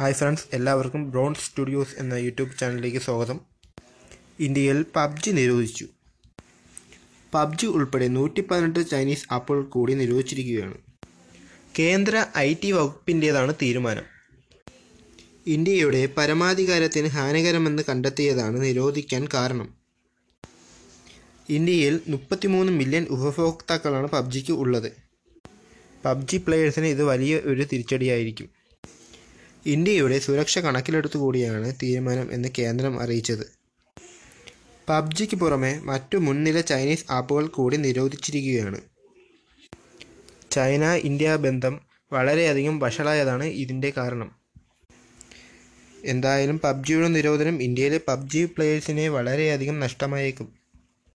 Hi friends എല്ലാവർക്കും Brown studios എന്ന YouTube ചാനലിലേക്ക് സ്വാഗതം. ഇന്ത്യയിൽ പബ്ജി നിരോധിച്ചു. പബ്ജി ഉൾപ്പെടെ നൂറ്റി പതിനെട്ട് ചൈനീസ് ആപ്പുകൾ കൂടി നിരോധിച്ചിരിക്കുകയാണ്. കേന്ദ്ര ഐ ടി വകുപ്പിന്റേതാണ് തീരുമാനം. ഇന്ത്യയുടെ പരമാധികാരത്തിന് ഹാനികരമെന്ന് കണ്ടെത്തിയതാണ് നിരോധിക്കാൻ കാരണം. ഇന്ത്യയിൽ മുപ്പത്തിമൂന്ന് മില്യൺ ഉപഭോക്താക്കളാണ് പബ്ജിക്ക് ഉള്ളത്. പബ്ജി പ്ലെയേഴ്സിന് ഇത് വലിയ ഒരു തിരിച്ചടിയായിരിക്കും. ഇന്ത്യയുടെ സുരക്ഷ കണക്കിലെടുത്തുകൂടിയാണ് തീരുമാനം എന്ന് കേന്ദ്രം അറിയിച്ചത്. പബ്ജിക്ക് പുറമെ മറ്റു മുൻനിര ചൈനീസ് ആപ്പുകൾ കൂടി നിരോധിച്ചിരിക്കുകയാണ്. ചൈന ഇന്ത്യ ബന്ധം വളരെയധികം വഷളായതാണ് ഇതിന്റെ കാരണം. എന്തായാലും പബ്ജിയുടെ നിരോധനം ഇന്ത്യയിലെ പബ്ജി പ്ലേയേഴ്സിനെ വളരെയധികം നഷ്ടമായേക്കും.